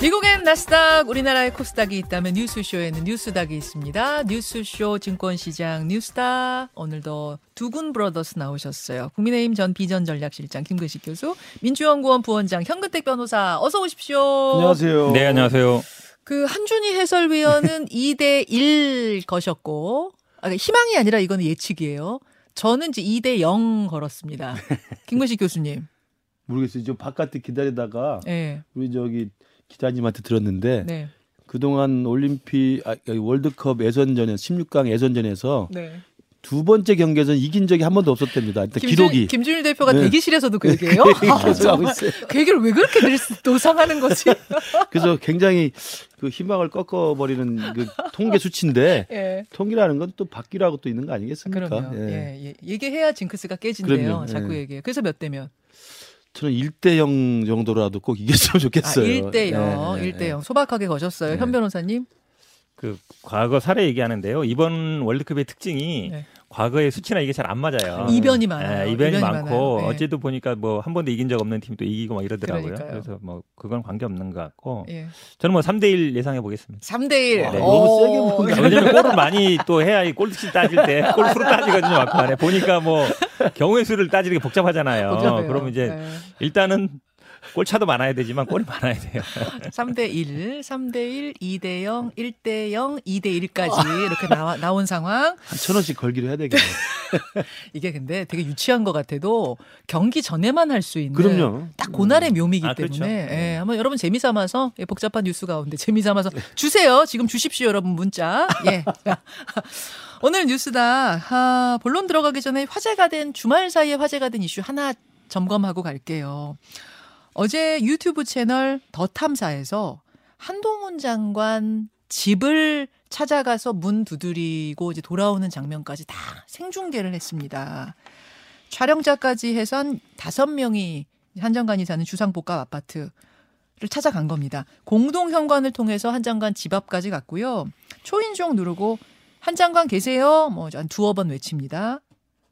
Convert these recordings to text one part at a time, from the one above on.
미국엔 나스닥, 우리나라의 코스닥이 있다면 뉴스쇼에는 뉴스닥이 있습니다. 뉴스쇼 증권시장 뉴스닥. 오늘도 두군 브러더스 나오셨어요. 국민의힘 전 비전 전략실장 김근식 교수, 민주연구원 부원장 현근택 변호사 어서 오십시오. 안녕하세요. 네, 안녕하세요. 그 한준희 해설위원은 2대 1 거셨고 아, 희망이 아니라 이거는 예측이에요. 저는 이제 2대 0 걸었습니다. 김근식 교수님. 모르겠어요. 저 바깥에 기다리다가 네. 우리 저기 기자님한테 들었는데 네. 그동안 올림픽 아, 월드컵 예선전에 16강 예선전에서 네. 두 번째 경기에서 이긴 적이 한 번도 없었답니다. 일단 김준, 기록이 김준일 대표가 네. 대기실에서도 그? 아, 하고 정말. 있어요. 그 얘기를 왜 그렇게 늘 노상하는 거지? 그래서 굉장히 그 희망을 꺾어버리는 그 통계 수치인데 예. 통계라는 건 또 바뀌라고 또 있는 거 아니겠습니까? 그럼요. 예. 예. 예. 얘기해야 징크스가 깨진대요. 그럼요. 자꾸 예. 얘기해요. 그래서 몇 대면? 저는 1대 0 정도라도 꼭 이겼으면 아, 좋겠어요. 1대 0. 예, 예, 1대 0. 소박하게 거셨어요. 네. 현 변호사님? 그 과거 사례 얘기하는데요. 이번 월드컵의 특징이 네. 과거의 수치나 이게 잘 안 맞아요. 이변이 많아요. 네, 이변이, 이변이 많고 많아요. 네. 어제도 보니까 뭐 한 번도 이긴 적 없는 팀도 이기고 막 이러더라고요. 그러니까요. 그래서 뭐 그건 관계 없는 것 같고 예. 저는 뭐 3대 1 예상해 보겠습니다. 3대 1. 와, 네. 너무 세게 보는데. 왜냐면 골을 많이 또 해야 이 골득실 따질 때 골프로 따지거든요. 막판에 보니까 뭐 경우의 수를 따지는 게 복잡하잖아요. 복잡해요. 그러면 이제 네. 일단은 골차도 많아야 되지만 골이 많아야 돼요. 3대 1, 3대 1, 2대 0, 1대 0, 2대 1까지 이렇게 나와, 나온 상황. 한천 원씩 걸기로 해야 되겠네요. 이게 근데 되게 유치한 것 같아도 경기 전에만 할 수 있는 그럼요. 딱 그날의 묘미이기 아, 그렇죠. 때문에 네. 예, 한번 여러분 재미 삼아서 예, 복잡한 뉴스 가운데 재미 삼아서 주세요. 지금 주십시오, 여러분 문자. 예. 오늘 뉴스다. 아, 본론 들어가기 전에 화제가 된 주말 사이에 화제가 된 이슈 하나 점검하고 갈게요. 어제 유튜브 채널 더 탐사에서 한동훈 장관 집을 찾아가서 문 두드리고 이제 돌아오는 장면까지 다 생중계를 했습니다. 촬영자까지 해서 한 다섯 명이 한 장관이 사는 주상복합 아파트를 찾아간 겁니다. 공동 현관을 통해서 한 장관 집 앞까지 갔고요. 초인종 누르고 한 장관 계세요? 뭐 한 두어 번 외칩니다.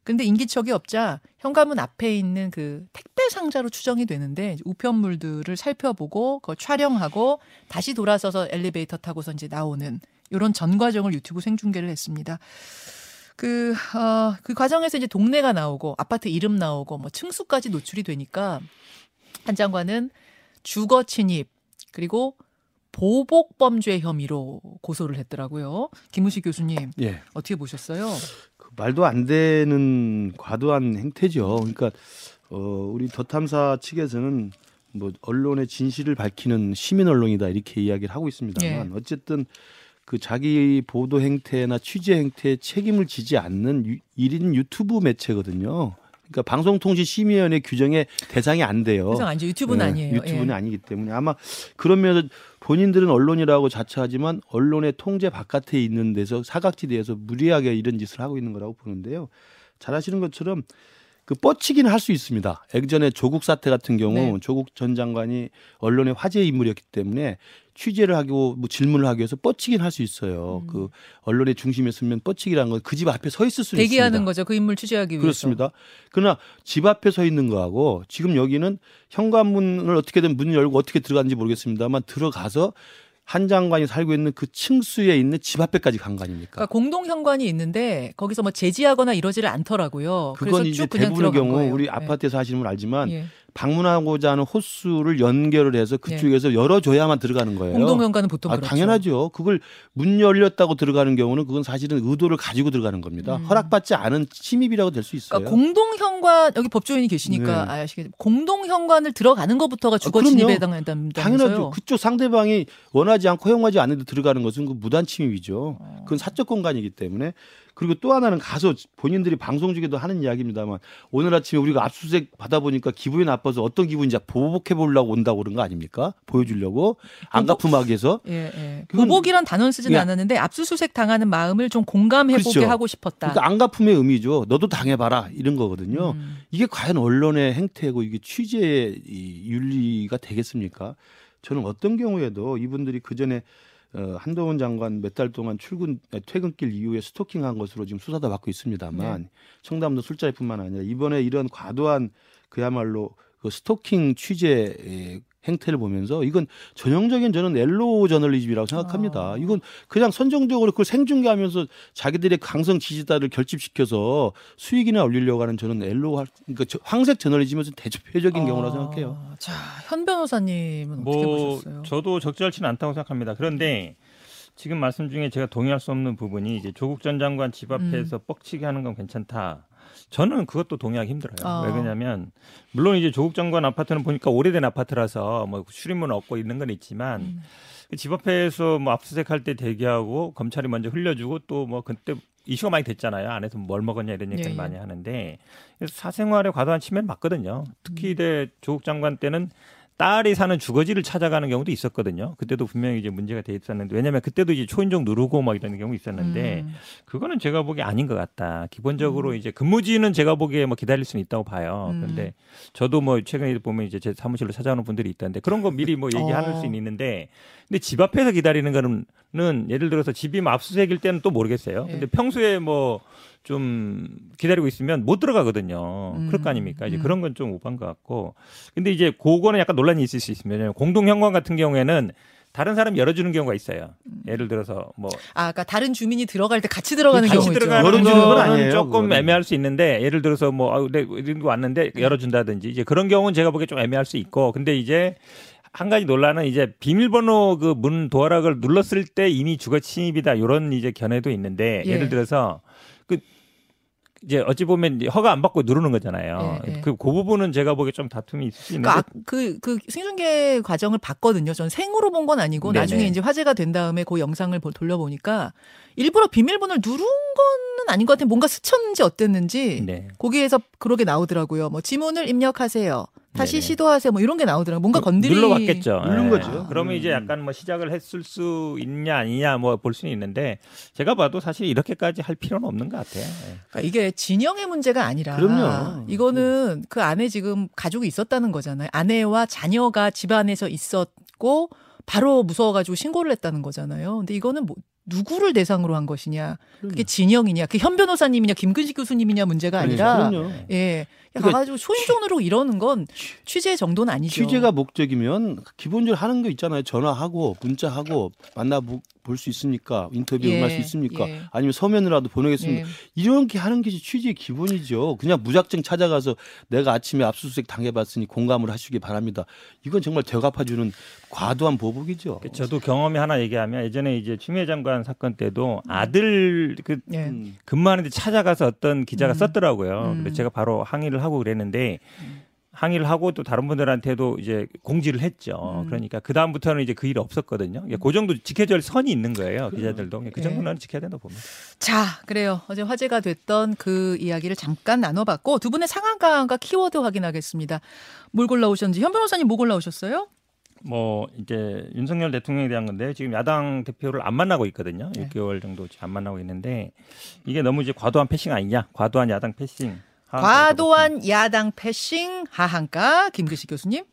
근데 인기척이 없자 현관문 앞에 있는 그 택배 상자로 추정이 되는데 우편물들을 살펴보고 그걸 촬영하고 다시 돌아서서 엘리베이터 타고서 이제 나오는 이런 전 과정을 유튜브 생중계를 했습니다. 그, 어, 그 과정에서 이제 동네가 나오고 아파트 이름 나오고 뭐 층수까지 노출이 되니까 한 장관은 주거 침입 그리고 보복 범죄 혐의로 고소를 했더라고요. 김우식 교수님 예. 어떻게 보셨어요? 그 말도 안 되는 과도한 행태죠. 그러니까 어, 우리 더 탐사 측에서는 뭐 언론의 진실을 밝히는 시민 언론이다 이렇게 이야기를 하고 있습니다만 예. 어쨌든 그 자기 보도 행태나 취재 행태에 책임을 지지 않는 유, 1인 유튜브 매체거든요. 그러니까 방송통신심의위원회 규정의 대상이 안 돼요. 그래서 아니죠 유튜브는 예, 아니에요. 유튜브는 예. 아니기 때문에 아마 그러면서 본인들은 언론이라고 자처하지만 언론의 통제 바깥에 있는 데서 사각지대에서 무리하게 이런 짓을 하고 있는 거라고 보는데요. 잘 아시는 것처럼 그 뻗치기는 할 수 있습니다. 예전에 조국 사태 같은 경우 네. 조국 전 장관이 언론의 화제 인물이었기 때문에 취재를 하고 뭐 질문을 하기 위해서 뻗치기는 할수 있어요. 음. 그 언론의 중심에 서면 뻗치기라는 건 그 집 앞에 서 있을 수 있습니다. 대기하는 거죠. 그 인물 취재하기 위해서. 그렇습니다. 그러나 집 앞에 서 있는 거하고 지금 여기는 현관문을 어떻게든 문을 열고 어떻게 들어갔는지 모르겠습니다만 들어가서 한 장관이 살고 있는 그 층수에 있는 집 앞에까지 간 거 아닙니까? 그러니까 공동 현관이 있는데 거기서 뭐 제지하거나 이러지를 않더라고요. 그건 이제 대부분의 경우 거예요. 우리 예. 아파트에서 하시는 분 알지만 예. 방문하고자 하는 호수를 연결을 해서 그쪽에서 열어줘야만 들어가는 거예요. 공동 현관은 보통 아, 그렇죠. 당연하죠. 그걸 문 열렸다고 들어가는 경우는 그건 사실은 의도를 가지고 들어가는 겁니다. 음. 허락받지 않은 침입이라고 될 수 있어요. 그러니까 공동 현관 여기 법조인이 계시니까 네. 아시겠죠. 공동 현관을 들어가는 것부터가 주거 그럼요. 침입에 해당한다면서요. 당연하죠. 그쪽 상대방이 원하지 않고 허용하지 않는데 들어가는 것은 그 무단 침입이죠. 어. 그건 사적 공간이기 때문에 그리고 또 하나는 가서 본인들이 방송 중에도 하는 이야기입니다만 오늘 아침에 우리가 압수수색 받아보니까 기분이 나빠서 어떤 기분인지 보복해 보려고 온다고 그런 거 아닙니까? 보여주려고 안 갚음하기 위해서 예, 예. 보복이란 단어는 쓰진 야. 않았는데 압수수색 당하는 마음을 좀 공감해 보게 그렇죠. 하고 싶었다. 그러니까 안 갚음의 의미죠. 너도 당해봐라 이런 거거든요. 음. 이게 과연 언론의 행태고 이게 취재의 이 윤리가 되겠습니까? 저는 어떤 경우에도 이분들이 그 전에 어, 한동훈 장관 몇 달 동안 출근 아, 퇴근길 이후에 스토킹한 것으로 지금 수사도 받고 있습니다만 네. 청담도 술자리뿐만 아니라 이번에 이런 과도한 그야말로 그 스토킹 취재 행태를 보면서 이건 전형적인 저는 엘로 저널리즘이라고 생각합니다. 아. 이건 그냥 선정적으로 그걸 생중계하면서 자기들의 강성 지지자를 결집시켜서 수익이나 올리려고 하는 저는 엘로 할- 그러니까 저- 황색 저널리즘에서 대표적인 경우라고 생각해요. 아, 자, 현 변호사님은 어떻게 뭐 보셨어요? 저도 적절치는 않다고 생각합니다. 그런데 지금 말씀 중에 제가 동의할 수 없는 부분이 이제 조국 전 장관 집 앞에서 음. 뻑치게 하는 건 괜찮다. 저는 그것도 동의하기 힘들어요. 아. 왜 그러냐면 물론 이제 조국 장관 아파트는 보니까 오래된 아파트라서 뭐 출입문 없고 있는 건 있지만 음. 그집 앞에서 뭐 압수수색할 때 대기하고 검찰이 먼저 흘려주고 또 뭐 그때 이슈가 많이 됐잖아요. 안에서 뭘 먹었냐 이런 얘기를 예, 예. 많이 하는데 그래서 사생활에 과도한 침해를 맞거든요. 음. 특히 이제 조국 장관 때는 딸이 사는 주거지를 찾아가는 경우도 있었거든요. 그때도 분명히 이제 문제가 돼 있었는데 왜냐하면 그때도 이제 초인종 누르고 막 이런 경우 있었는데 음. 그거는 제가 보기에 아닌 것 같다. 기본적으로 이제 근무지는 제가 보기에 뭐 기다릴 수는 있다고 봐요. 음. 그런데 저도 뭐 최근에 보면 이제 제 사무실로 찾아오는 분들이 있던데 그런 거 미리 뭐 얘기할 어. 수는 있는데 근데 집 앞에서 기다리는 거는 는 예를 들어서 집이 뭐 압수수색일 때는 또 모르겠어요. 예. 근데 평소에 뭐 좀 기다리고 있으면 못 들어가거든요. 음. 그럴 거 아닙니까? 이제 음. 그런 건 좀 오반 것 같고. 근데 이제 그거는 약간 논란이 있을 수 있습니다. 왜냐하면 공동 현관 같은 경우에는 다른 사람이 열어주는 경우가 있어요. 예를 들어서 뭐 아, 그러니까 다른 주민이 들어갈 때 같이 들어가는 같이 경우 있죠. 들어가는 열어주는 건 아니에요, 조금 그거는. 애매할 수 있는데 예를 들어서 뭐 아, 네, 이런 거 왔는데 열어준다든지 이제 그런 경우는 제가 보기에 좀 애매할 수 있고 근데 이제 한 가지 논란은 이제 비밀번호 그 문 도어락을 눌렀을 때 이미 주거 침입이다 이런 이제 견해도 있는데 예. 예를 들어서 그 이제 어찌 보면 허가 안 받고 누르는 거잖아요. 예, 예. 그, 그 부분은 제가 보기에 좀 다툼이 있을 수 있는데 그러니까 아, 그, 그 생중계 과정을 봤거든요. 저는 생으로 본 건 아니고 네네. 나중에 이제 화제가 된 다음에 그 영상을 보- 돌려보니까 일부러 비밀번호를 누른 거는 아닌 것 같아요. 뭔가 스쳤는지 어땠는지 네. 거기에서 그러게 나오더라고요. 뭐 지문을 입력하세요. 다시 네네. 시도하세요. 뭐 이런 게 나오더라고요. 뭔가 건드리 눌러봤겠죠. 누른 예. 거죠. 그러면 이제 음. 약간 뭐 시작을 했을 수 있냐 아니냐 뭐 볼 수는 있는데 제가 봐도 사실 이렇게까지 할 필요는 없는 것 같아요. 예. 그러니까 이게 진영의 문제가 아니라 그럼요. 이거는 그 안에 지금 가족이 있었다는 거잖아요. 아내와 자녀가 집 안에서 있었고 바로 무서워가지고 신고를 했다는 거잖아요. 근데 이거는 뭐 누구를 대상으로 한 것이냐? 그게 진영이냐? 그 현 변호사님이냐? 김근식 교수님이냐 문제가 아니라 그럼요. 예. 그러니까 가가지고 초인종으로 이러는 건 취재 정도는 아니죠. 취재가 목적이면 기본적으로 하는 거 있잖아요. 전화하고 문자하고 만나 볼 수 있습니까? 인터뷰 예, 응할 수 있습니까? 예. 아니면 서면으로라도 보내겠습니까? 예. 이렇게 하는 것이 취지의 기본이죠. 그냥 무작정 찾아가서 내가 아침에 압수수색 당해봤으니 공감을 하시기 바랍니다. 이건 정말 되갚아주는 과도한 보복이죠. 그 저도 경험이 하나 얘기하면 예전에 이제 추미애 장관 사건 때도 아들 그 예. 음. 근무하는데 찾아가서 어떤 기자가 음. 썼더라고요. 음. 그래서 제가 바로 항의를 하고 그랬는데 항의를 하고 또 다른 분들한테도 이제 공지를 했죠. 음. 그러니까 그 다음부터는 이제 그 일이 없었거든요. 예, 그 정도 지켜야 할 선이 있는 거예요. 기자들도 그 네. 정도는 지켜야 된다고 봅니다. 자, 그래요. 어제 화제가 됐던 그 이야기를 잠깐 나눠봤고 두 분의 상한가와 키워드 확인하겠습니다. 뭘 골라오셨는지 현 변호사님 뭐 골라오셨어요? 뭐 이제 윤석열 대통령에 대한 건데 지금 야당 대표를 안 만나고 있거든요. 네. 6개월 정도 안 만나고 있는데 이게 너무 이제 과도한 패싱 아니냐? 과도한 야당 패싱. 과도한 야당 패싱 하한가 김규식 교수님.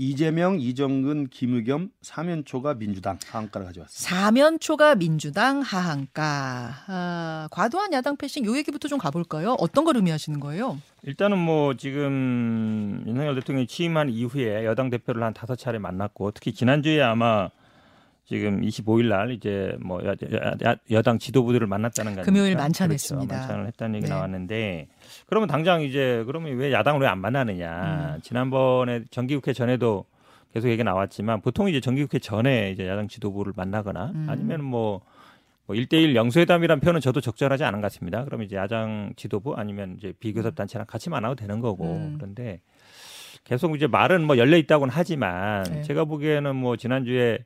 이재명, 이정근, 김의겸, 사면초가 민주당 하한가를 가져왔습니다. 사면초가 민주당 하한가. 아, 과도한 야당 패싱 요 얘기부터 좀 가볼까요? 어떤 걸 의미하시는 거예요? 일단은 뭐 지금 윤석열 대통령이 취임한 이후에 여당 대표를 한 다섯 차례 만났고 특히 지난주에 아마 지금 25일 날 이제 뭐 여, 여, 여, 당 지도부들을 만났다는 거 금요일? 만찬했습니다. 그렇죠. 만찬을 했다는 얘기 네. 나왔는데 그러면 당장 이제 그러면 왜 야당을 왜 안 만나느냐? 음. 지난번에 정기국회 전에도 계속 얘기 나왔지만 보통 이제 정기국회 전에 이제 야당 지도부를 만나거나 음. 아니면 뭐뭐 1대1 영수회담이란 표현은 저도 적절하지 않은 것 같습니다. 그러면 이제 야당 지도부 아니면 이제 비교섭 단체랑 같이 만나도 되는 거고 음. 그런데 계속 이제 말은 뭐 열려 있다고는 하지만 네. 제가 보기에는 뭐 지난주에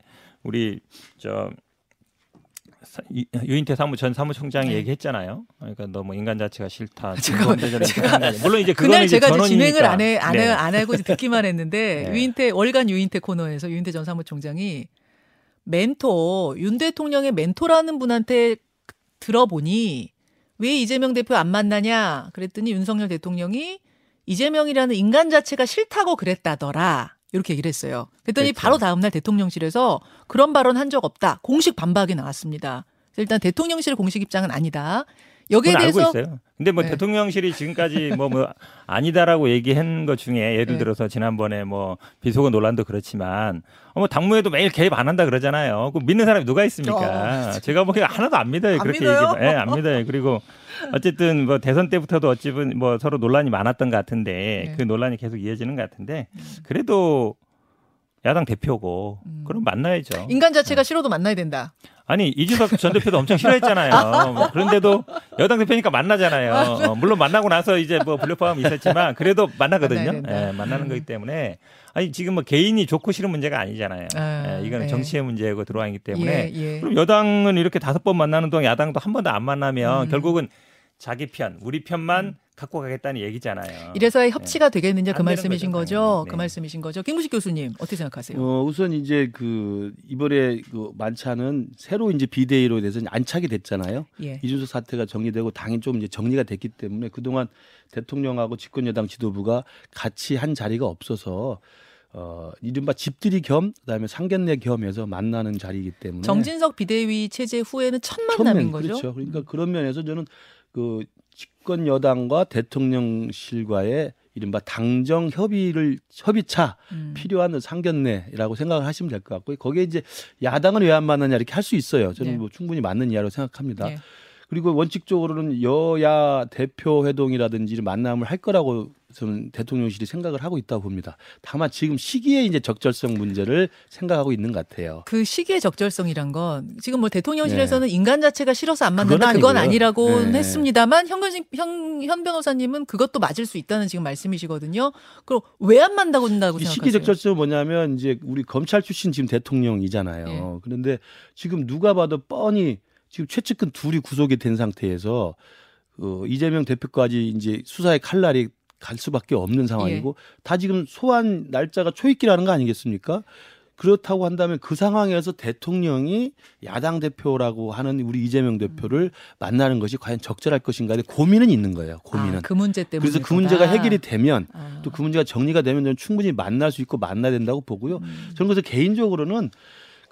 우리 저 유인태 사무 전 사무총장이 네. 얘기했잖아요. 그러니까 너무 인간 자체가 싫다. 중범죄자를 제가 거. 물론 이제 그날 제가 이제 진행을 전원이니까. 안, 해, 안, 네. 해, 안 하고 이제 듣기만 했는데 네. 유인태 월간 유인태 코너에서 유인태 전 사무총장이 멘토 윤 대통령의 멘토라는 분한테 들어보니 왜 이재명 대표 안 만나냐 그랬더니 윤석열 대통령이 이재명이라는 인간 자체가 싫다고 그랬다더라 이렇게 얘기를 했어요. 그랬더니 그렇죠. 바로 다음날 대통령실에서 그런 발언 한 적 없다 공식 반박이 나왔습니다. 일단 대통령실 공식 입장은 아니다. 여기에 그건 알고 대해서 있어요. 근데 뭐 네. 대통령실이 지금까지 뭐, 뭐 아니다라고 얘기한 것 중에 예를 네. 들어서 지난번에 뭐 비속어 논란도 그렇지만 어, 뭐 당무에도 매일 개입 안 한다 그러잖아요. 그 믿는 사람이 누가 있습니까? 제가 보기엔 하나도 안 믿어요. 어. 안 그렇게 믿어요? 얘기해. 예, 안 믿어요. 그리고 어쨌든 뭐 대선 때부터도 어찌든 뭐 서로 논란이 많았던 것 같은데 네. 그 논란이 계속 이어지는 것 같은데 그래도 야당 대표고 음. 그럼 만나야죠. 인간 자체가 싫어도 만나야 된다. 아니 이준석 전 대표도 엄청 싫어했잖아요. 뭐 그런데도 여당 대표니까 만나잖아요. 어, 물론 만나고 나서 이제 뭐 불협화음이 있었지만 그래도 만나거든요. 예, 만나는 음. 거기 때문에 아니 지금 뭐 개인이 좋고 싫은 문제가 아니잖아요. 아, 예, 이거는 예. 정치의 문제고 들어와 있기 때문에 예, 예. 그럼 여당은 이렇게 다섯 번 만나는 동안 야당도 한 번도 안 만나면 음. 결국은 자기 편, 우리 편만 갖고 가겠다는 얘기잖아요. 이래서야 협치가 되겠느냐 그 말씀이신 거죠, 거죠. 당연히. 그 네. 말씀이신 거죠. 김구식 교수님 어떻게 생각하세요? 어, 우선 이제 그 이번에 그 만찬은 새로 이제 비대위로 돼서 안착이 됐잖아요. 예. 이준석 사태가 정리되고 당이 좀 이제 정리가 됐기 때문에 그동안 대통령하고 집권 여당 지도부가 같이 한 자리가 없어서 어 이른바 집들이 겸 그다음에 상견례 겸해서 만나는 자리이기 때문에 정진석 비대위 체제 후에는 첫 만남인 거죠. 그렇죠. 그러니까 그런 면에서 저는 그 집권 여당과 대통령실과의 이른바 당정 협의를 협의차 음. 필요한 상견례라고 생각을 하시면 될 것 같고요. 거기에 이제 야당은 왜 안 만나냐 이렇게 할 수 있어요. 저는 네. 뭐 충분히 맞는 이야기라고 생각합니다. 예. 그리고 원칙적으로는 여야 대표 회동이라든지 만남을 할 거라고 저는 대통령실이 생각을 하고 있다고 봅니다. 다만 지금 시기에 이제 적절성 문제를 생각하고 있는 것 같아요. 그 시기의 적절성이란 건 지금 뭐 대통령실에서는 인간 자체가 싫어서 안 만난다 네. 그건. 아니라고는 네. 했습니다만 현근식 현, 현 변호사님은 그것도 맞을 수 있다는 지금 말씀이시거든요. 그럼 왜 안 만나고 있다고 이 생각하세요? 시기 적절성은 뭐냐면 이제 우리 검찰 출신 지금 대통령이잖아요. 예. 그런데 지금 누가 봐도 뻔히 지금 최측근 둘이 구속이 된 상태에서 그 이재명 대표까지 이제 수사의 칼날이 갈 수밖에 없는 상황이고 예. 다 지금 소환 날짜가 초입기라는 거 아니겠습니까? 그렇다고 한다면 그 상황에서 대통령이 야당 대표라고 하는 우리 이재명 대표를 만나는 것이 과연 적절할 것인가에 고민은 있는 거예요. 고민은. 아, 그 문제 때문에 그래서 그 문제가 해결이 되면 아. 또그 문제가 정리가 되면 저는 충분히 만날 수 있고 만나야 된다고 보고요. 음. 저는 그래서 개인적으로는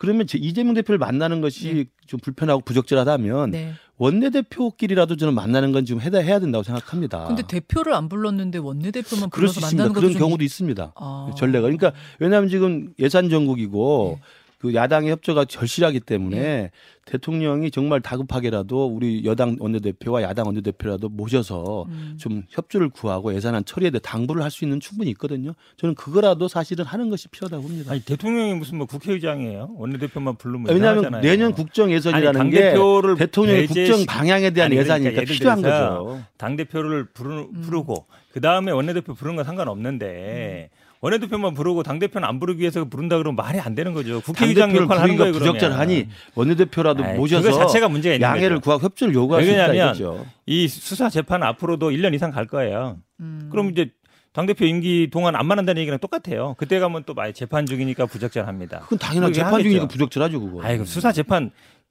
그러면 제 이재명 대표를 만나는 것이 네. 좀 불편하고 부적절하다면 네. 원내대표끼리라도 저는 만나는 건 지금 해야, 해야 된다고 생각합니다. 근데 대표를 안 불렀는데 원내대표만 아. 그럴 수 불러서 있습니다. 만나는 그런 좀 경우도 있습니다. 아. 전례가. 그러니까 왜냐하면 지금 예산 전국이고 네. 그 야당의 협조가 절실하기 때문에 대통령이 정말 다급하게라도 우리 여당 원내대표와 야당 원내대표라도 모셔서 음. 좀 협조를 구하고 예산안 처리에 대해 당부를 할 수 있는 충분히 있거든요. 저는 그거라도 사실은 하는 것이 필요하다고 봅니다. 아니 대통령이 무슨 뭐 국회의장이에요? 원내대표만 부르면 왜냐하면 이상하잖아요. 내년 국정 예산이라는 아니, 게 당대표를 대통령의 배제시- 국정 방향에 대한 아니, 그러니까 예산이니까 예를 필요한 거죠. 당 대표를 부르, 음. 부르고 그 다음에 원내대표 부르는 건 상관없는데 음. 원내대표만 부르고 당 대표는 안 부르기 위해서 부른다 그러면 말이 안 되는 거죠. 국회의장 역할 하는 거예요. 부적절하니 원내대표라도 아이, 모셔서 자체가 문제가 있는 양해를 거죠. 구하고 협조를 요구할 수 있다 이거죠. 이 수사 재판 앞으로도 1년 이상 갈 거예요. 음. 그럼 이제 당대표 임기 동안 안 만난다는 얘기랑 똑같아요. 그때 가면 또 많이 재판 중이니까 부적절합니다. 그건 당연한 재판 하겠죠. 중이니까 부적절하죠 그거. 아이고 수사 재판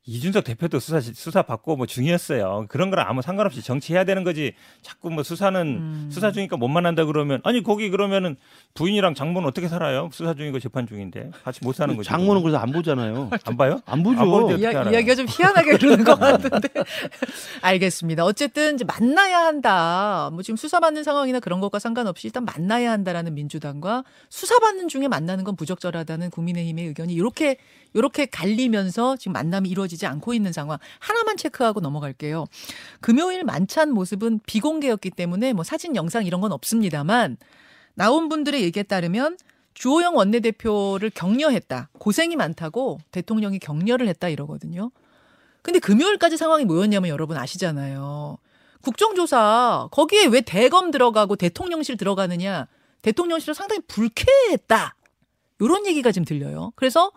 이준석 대표도 수사 수사 받고 뭐 중이었어요. 그런 거랑 아무 상관없이 정치해야 되는 거지. 자꾸 뭐 수사는 음. 수사 중이니까 못 만난다 그러면 아니 거기 그러면은 부인이랑 장모는 어떻게 살아요? 수사 중이고 재판 중인데 같이 못 사는 거죠. 장모는 그래서 안 보잖아요. 안 봐요? 안 보죠. 안 이야? 이야기가 좀 희한하게 흐르는 것 같은데. 알겠습니다. 어쨌든 이제 만나야 한다. 뭐 지금 수사받는 상황이나 그런 것과 상관없이 일단 만나야 한다라는 민주당과 수사받는 중에 만나는 건 부적절하다는 국민의힘의 의견이 이렇게 이렇게 갈리면서 지금 만남이 이루어지 지 않고 있는 상황. 하나만 체크하고 넘어갈게요. 금요일 만찬 모습은 비공개였기 때문에 뭐 사진, 영상 이런 건 없습니다만 나온 분들의 얘기에 따르면 주호영 원내대표를 격려했다. 고생이 많다고 대통령이 격려를 했다 이러거든요. 근데 금요일까지 상황이 뭐였냐면 여러분 아시잖아요. 국정조사 거기에 왜 대검 들어가고 대통령실 들어가느냐. 대통령실은 상당히 불쾌했다. 이런 얘기가 지금 들려요. 그래서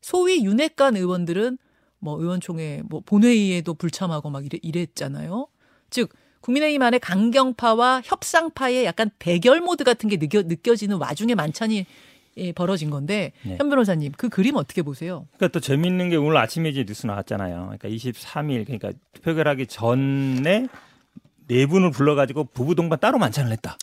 소위 윤핵관 의원들은 뭐 의원총회 뭐 본회의에도 불참하고 막 이래, 이랬잖아요. 즉 국민의힘 안에 강경파와 협상파의 약간 대결 모드 같은 게 느껴, 느껴지는 와중에 만찬이 예, 벌어진 건데 네. 현 변호사님 그 그림 어떻게 보세요? 그러니까 또 재밌는 게 오늘 아침에 이제 뉴스 나왔잖아요. 그러니까 23일 그러니까 투표결하기 전에 네 분을 불러가지고 부부 동반 따로 만찬을 했다.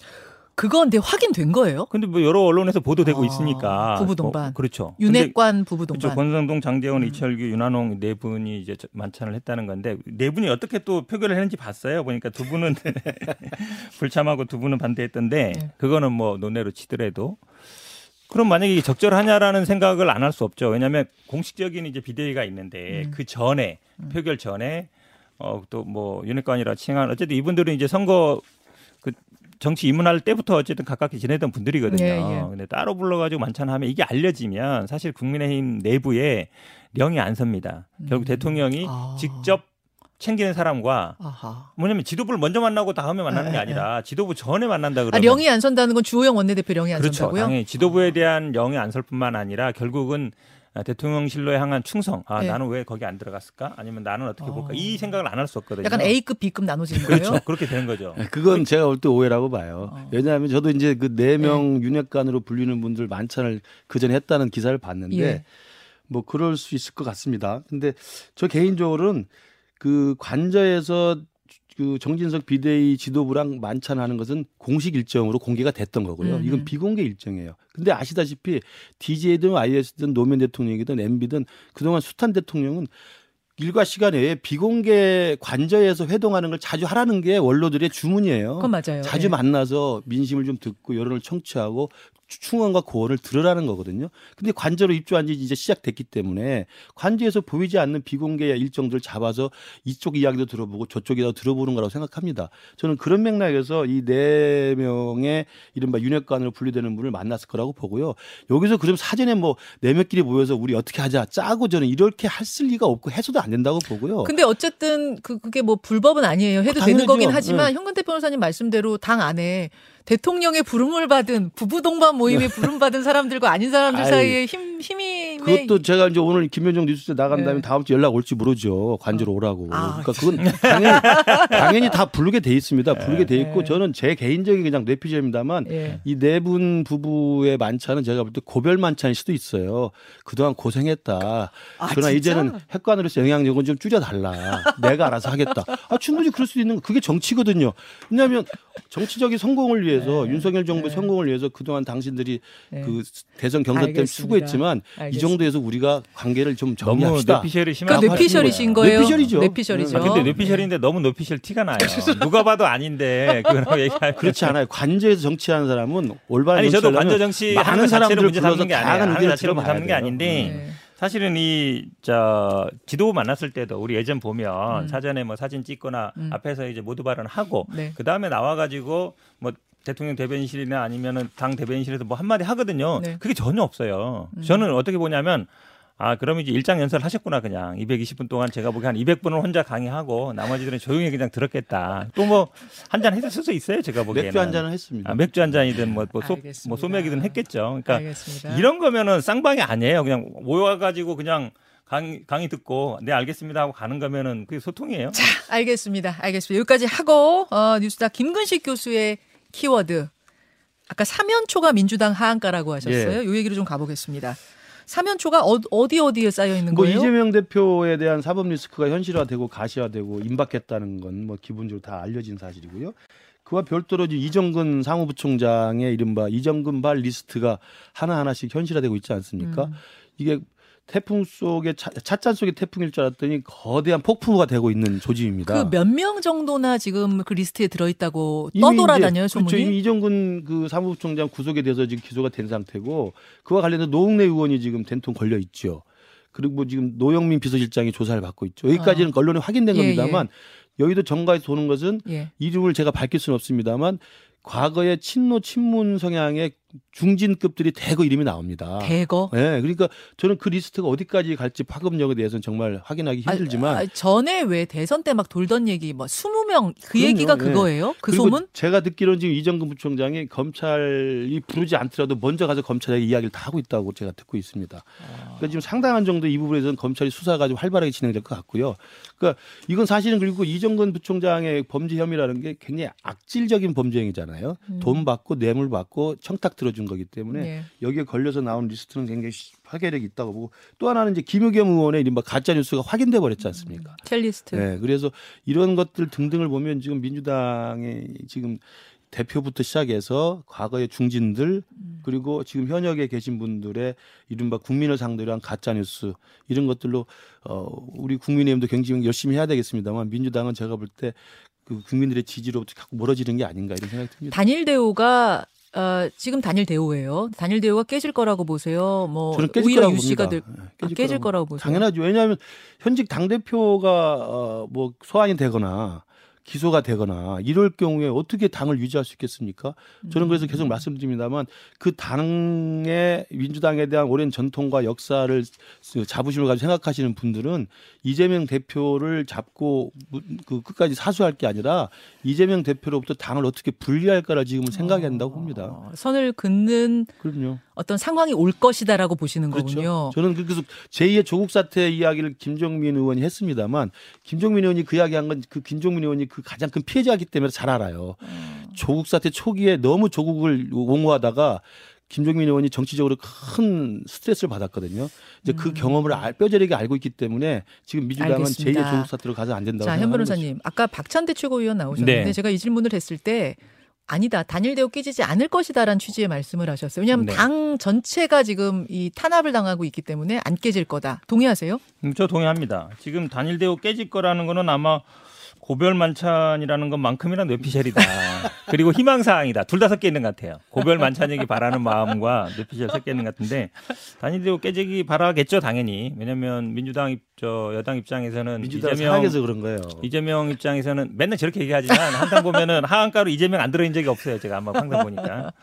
그건 근데 확인된 거예요? 근데 뭐 여러 언론에서 보도되고 아, 있으니까 부부 동반. 어, 그렇죠. 윤핵관 부부 그렇죠. 동반. 권성동, 장재원, 음. 이철규, 윤한홍 네 분이 이제 저- 만찬을 했다는 건데 네 분이 어떻게 또 표결을 했는지 봤어요. 보니까 두 분은 불참하고 두 분은 반대했던데 네. 그거는 뭐 논외로 치더라도 그럼 만약에 적절하냐라는 생각을 안 할 수 없죠. 왜냐하면 공식적인 이제 비대위가 있는데 음. 그 전에 표결 전에 어 또 뭐 윤핵관이라 칭한 어쨌든 이분들은 이제 선거 그 정치 입문할 때부터 어쨌든 가깝게 지내던 분들이거든요. 예, 예. 근데 따로 불러가지고 만찬하면 이게 알려지면 사실 국민의힘 내부에 령이 안 섭니다. 결국 대통령이 아. 직접 챙기는 사람과 아하. 뭐냐면 지도부를 먼저 만나고 다음에 만나는 게 예, 아니라 지도부 전에 만난다 그러면 아, 령이 안 선다는 건 주호영 원내대표 령이 안 그렇죠. 선다고요? 아. 당연히 지도부에 대한 령이 안 설 뿐만 아니라 결국은 대통령실로에 향한 충성. 아 네. 나는 왜 거기 안 들어갔을까? 아니면 나는 어떻게 어. 볼까? 이 생각을 안 할 수 없거든요. 약간 A급, B급 나눠지는 거예요? 그렇죠. 그렇게 되는 거죠. 네, 그건 제가 볼 때 오해라고 봐요. 어. 왜냐하면 저도 이제 그 네명 윤핵관으로 불리는 분들 만찬을 그 전에 했다는 기사를 봤는데 예. 뭐 그럴 수 있을 것 같습니다. 근데 저 개인적으로는 그 관저에서 그 정진석 비대위 지도부랑 만찬하는 것은 공식 일정으로 공개가 됐던 거고요. 음. 이건 비공개 일정이에요. 근데 아시다시피 DJ든 IS든 노무현 대통령이든 MB든 그동안 숱한 대통령은 일과 시간 외에 비공개 관저에서 회동하는 걸 자주 하라는 게 원로들의 주문이에요. 그건 맞아요. 자주 예. 만나서 민심을 좀 듣고 여론을 청취하고 충원과 고언을 들으라는 거거든요. 근데 관저로 입주한 지 이제 시작됐기 때문에 관저에서 보이지 않는 비공개 일정들을 잡아서 이쪽 이야기도 들어보고 저쪽이도 들어보는 거라고 생각합니다. 저는 그런 맥락에서 이 네 명의 이른바 윤핵관으로 분류되는 분을 만났을 거라고 보고요. 여기서 그럼 사전에 뭐 네 명끼리 모여서 우리 어떻게 하자 짜고 저는 이렇게 했을 리가 없고 해서도 안 된다고 보고요. 근데 어쨌든 그 그게 뭐 불법은 아니에요. 해도 되는 당연하죠. 거긴 하지만 네. 현근태 변호사님 말씀대로 당 안에 대통령의 부름을 받은 부부 동반 모임에 부름 받은 사람들과 아닌 사람들 사이에 힘 힘이 그것도 제가 이제 오늘 김현정 뉴스 나간 다음에 네. 다음 주 연락 올지 모르죠. 관저로 오라고. 아, 그러니까 그건 당연히, 당연히 다 부르게 돼 있습니다. 부르게 돼 있고 네. 저는 제 개인적인 그냥 뇌피셜입니다만 예. 이네 분 부부의 만찬은 제가 볼 때 고별 만찬일 수도 있어요. 그동안 고생했다. 아, 그러나 진짜? 이제는 핵관으로서 영향력은 좀 줄여달라. 내가 알아서 하겠다. 아, 충분히 그럴 수도 있는 거. 그게 정치거든요. 왜냐하면 정치적인 성공을 위해 서 네. 윤석열 정부의 네. 성공을 위해서 그동안 당신들이 네. 그 대선 경선 때문에. 수고했지만 이 알겠습니다. 정도에서 우리가 관계를 좀 너무 정리합시다. 뇌피셜이 그 심한 뇌피셜이신 거예요. 뇌피셜이죠. 뇌피셜이죠. 아, 근데 뇌피셜인데 너무 뇌피셜 티가 나요. 누가 봐도 아닌데 그거라고 얘기할 그렇지 않아요. 관저에서 정치하는 사람은 올바른 아니 저도 관저 정치 많은 하는 사람들을 문제 삼는 게 아니에요. 다양한 하는 의견을 삼는 게. 아닌데 네. 사실은 이 저 지도부 만났을 때도 우리 예전 보면 음. 사전에 뭐 사진 찍거나 음. 앞에서 이제 모두 발언하고 네. 그 다음에 나와가지고 뭐 대통령 대변인실이나 아니면은 당 대변인실에서 뭐 한마디 하거든요. 네. 그게 전혀 없어요. 음. 저는 어떻게 보냐면 아, 그럼 이제 일장 연설 하셨구나, 그냥. 220분 동안 제가 보기 한 200분을 혼자 강의하고 나머지들은 조용히 그냥 들었겠다. 또 뭐, 한 잔 했을 수 있어요, 제가 보기에는. 맥주 한 잔을 했습니다. 아, 맥주 한 잔이든 뭐, 뭐, 소. 뭐 소맥이든 했겠죠. 그러니까 알겠습니다. 이런 거면은 쌍방이 아니에요. 그냥 모여가지고 그냥 강의, 강의 듣고 네 알겠습니다 하고 가는 거면은 그게 소통이에요. 자, 알겠습니다. 알겠습니다. 여기까지 하고 어, 뉴스다 김근식 교수의 키워드. 아까 사면초가 민주당 하한가라고 하셨어요. 예. 요 얘기로 좀 가보겠습니다. 사면초가 어, 어디 어디에 쌓여 있는 뭐 거예요? 이재명 대표에 대한 사법 리스크가 현실화되고 가시화되고 임박했다는 건 뭐 기본적으로 다 알려진 사실이고요. 그와 별도로 이정근 사무부총장의 이른바 이정근발 리스트가 하나 하나씩 현실화되고 있지 않습니까? 음. 이게 태풍 속에 차, 찻잔 속의 태풍일 줄 알았더니 거대한 폭풍우가 되고 있는 조짐입니다. 그 몇 명 정도나 지금 그 리스트에 들어있다고 떠돌아다녀요 이제, 그렇죠. 소문이? 이미 이정근 그 사무부총장 구속에 대해서 지금 기소가 된 상태고 그와 관련해서 노웅래 의원이 지금 된통 걸려 있죠. 그리고 뭐 지금 노영민 비서실장이 조사를 받고 있죠. 여기까지는 언론에 확인된 아. 예, 겁니다만 여의도 정가에서 도는 것은 예. 이름을 제가 밝힐 수는 없습니다만 과거에 친노 친문 성향의 중진급들이 대거 이름이 나옵니다. 대거. 예, 그러니까 저는 그 리스트가 어디까지 갈지 파급력에 대해서는 정말 확인하기 힘들지만 아, 아, 전에 왜 대선 때 막 돌던 얘기 뭐 20명 그 그럼요. 얘기가 예. 그거예요? 그 그리고 소문? 제가 듣기로는 지금 이정근 부총장이 검찰이 부르지 않더라도 먼저 가서 검찰에게 이야기를 다 하고 있다고 제가 듣고 있습니다. 아. 그러니까 지금 상당한 정도 이 부분에서는 검찰이 수사가 좀 활발하게 진행될 것 같고요. 그러니까 이건 사실은 그리고 이정근 부총장의 범죄 혐의라는 게 굉장히 악질적인 범죄 행위잖아요. 음. 돈 받고 뇌물 받고 청탁 들어준 거기 때문에 예. 여기에 걸려서 나온 리스트는 굉장히 파괴력이 있다고 보고 또 하나는 이제 김의겸 의원의 이른바 가짜 뉴스가 확인돼 버렸지 않습니까? 첼리스트. 네, 그래서 이런 것들 등등을 보면 지금 민주당의 지금 대표부터 시작해서 과거의 중진들 음. 그리고 지금 현역에 계신 분들의 이른바 국민을 상대로 한 가짜 뉴스 이런 것들로 어 우리 국민의힘도 굉장히 열심히 해야 되겠습니다만 민주당은 제가 볼 때 그 국민들의 지지로부터 자꾸 멀어지는 게 아닌가 이런 생각이 듭니다. 단일 대우가 어, 지금 단일 대우예요. 단일 대우가 깨질 거라고 보세요. 뭐 저는 깨질 오히려 유씨가 될. 예, 아, 깨질 거라고 거라고 보세요. 당연하죠. 왜냐하면 현직 당 대표가 어, 뭐 소환이 되거나 기소가 되거나 이럴 경우에 어떻게 당을 유지할 수 있겠습니까? 저는 그래서 음. 계속 말씀드립니다만 그 당의 민주당에 대한 오랜 전통과 역사를 자부심을 가지고 생각하시는 분들은 이재명 대표를 잡고 무- 그 끝까지 사수할 게 아니라 이재명 대표로부터 당을 어떻게 분리할까를 지금은 생각해야 된다고 봅니다. 어, 선을 긋는 그럼요. 어떤 상황이 올 것이다라고 보시는 그렇죠. 거군요. 저는 그래서 제2의 조국 사태 이야기를 김종민 의원이 했습니다만 김종민 의원이 그 이야기한 건 그 김종민 의원이 그 가장 큰 피해자이기 때문에 잘 알아요. 어. 조국 사태 초기에 너무 조국을 옹호하다가 김종민 의원이 정치적으로 큰 스트레스를 받았거든요. 이제 그 음. 경험을 알, 뼈저리게 알고 있기 때문에 지금 민주당은. 제2의 조국 사태로 가서 안 된다고 자, 현 변호사님, 아까 박찬대 최고위원 나오셨는데 네. 제가 이 질문을 했을 때 아니다. 단일 대우 깨지지 않을 것이다라는 취지의 말씀을 하셨어요. 왜냐하면 네. 당 전체가 지금 이 탄압을 당하고 있기 때문에 안 깨질 거다. 동의하세요? 음, 저 동의합니다. 지금 단일 대우 깨질 거라는 거는 아마 고별 만찬이라는 것만큼이나 뇌피셜이다. 그리고 희망사항이다. 둘 다 섞여 있는 것 같아요. 고별 만찬이기 바라는 마음과 뇌피셜 섞여 있는 것 같은데 단일 대우 깨지기 바라겠죠, 당연히. 왜냐하면 민주당 입, 저 여당 입장에서는 민주당 이재명 그런 거예요. 이재명 입장에서는 맨날 저렇게 얘기하지만 항상 보면은 하한가로 이재명 안 들어인 적이 없어요. 제가 아마 항상 보니까.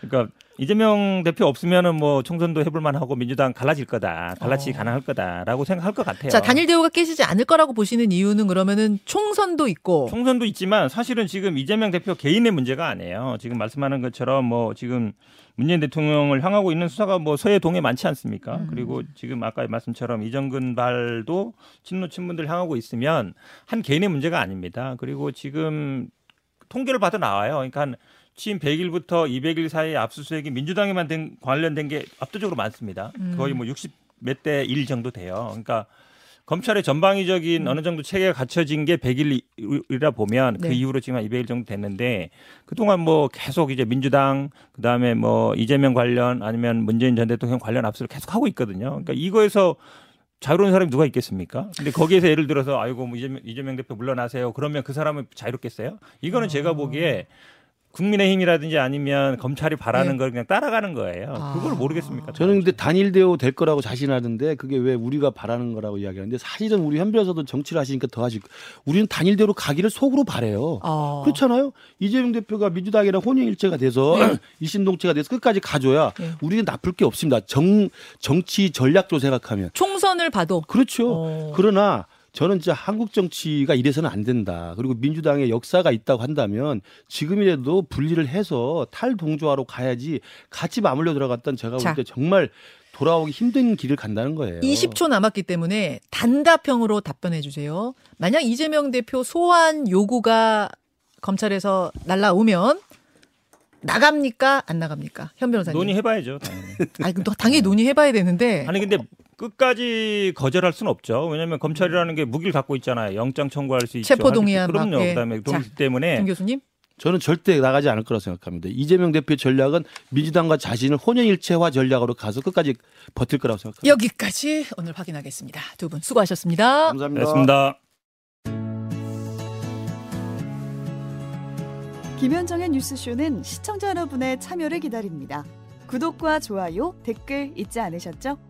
그러니까 이재명 대표 없으면은 뭐 총선도 해볼 만 하고 민주당 갈라질 거다. 갈라치기 어. 가능할 거다라고 생각할 것 같아요. 자, 단일 대우가 깨지지 않을 거라고 보시는 이유는 그러면은 총선도 있고 총선도 있지만 사실은 지금 이재명 대표 개인의 문제가 아니에요. 지금 말씀하는 것처럼 뭐 지금 문재인 대통령을 향하고 있는 수사가 뭐 서해 동해 많지 않습니까? 음. 그리고 지금 아까 말씀처럼 이정근 발도 친노 친문들 향하고 있으면 한 개인의 문제가 아닙니다. 그리고 지금 통계를 봐도 나와요. 그러니까 한 취임 100일부터 200일 사이에 압수수색이 민주당에만 된, 관련된 게 압도적으로 많습니다. 음. 거의 뭐 60 몇 대 1 정도 돼요. 그러니까 검찰의 전방위적인 어느 정도 체계가 갖춰진 게 100일이라 보면 그 네. 이후로 지금 한 200일 정도 됐는데 그동안 뭐 계속 이제 민주당 그다음에 뭐 이재명 관련 아니면 문재인 전 대통령 관련 압수를 계속 하고 있거든요. 그러니까 이거에서 자유로운 사람이 누가 있겠습니까? 근데 거기에서 예를 들어서 아이고 뭐 이재명, 이재명 대표 물러나세요. 그러면 그 사람은 자유롭겠어요? 이거는 제가 보기에 국민의힘이라든지 아니면 검찰이 바라는 네. 걸 그냥 따라가는 거예요. 아. 그걸 모르겠습니까? 저는 근데 단일 대우 될 거라고 자신하는데 그게 왜 우리가 바라는 거라고 이야기하는데 사실은 우리 현 변호사도 정치를 하시니까 더 하실 우리는 단일 대우로 가기를 속으로 바래요. 어. 그렇잖아요. 이재명 대표가 민주당이랑 혼연일체가 돼서 일신동체가 돼서 끝까지 가줘야 네. 우리는 나쁠 게 없습니다. 정 정치 전략적으로 생각하면 총선을 봐도 그렇죠. 어. 그러나 저는 진짜 한국 정치가 이래서는 안 된다. 그리고 민주당의 역사가 있다고 한다면 지금이라도 분리를 해서 탈동조화로 가야지 같이 맞물려 들어갔던 제가 자. 볼때 정말 돌아오기 힘든 길을 간다는 거예요. 20초 남았기 때문에 단답형으로 답변해 주세요. 만약 이재명 대표 소환 요구가 검찰에서 날라오면 나갑니까? 안 나갑니까? 현 변호사님. 논의해봐야죠. 당연히. 아니, 그 당연히 논의해봐야 되는데. 아니 근데 끝까지 거절할 수는 없죠. 왜냐하면 검찰이라는 게 무기를 갖고 있잖아요. 영장 청구할 수 있죠. 체포 동의안 그럼요. 막, 예. 그다음에 자, 동의 때문에 김 교수님. 저는 절대 나가지 않을 거라고 생각합니다. 이재명 대표의 전략은 민주당과 자신을 혼연일체화 전략으로 가서 끝까지 버틸 거라고 생각합니다. 여기까지 오늘 확인하겠습니다. 두 분 수고하셨습니다. 감사합니다. 됐습니다. 김현정의 뉴스쇼는 시청자 여러분의 참여를 기다립니다. 구독과 좋아요, 댓글 잊지 않으셨죠?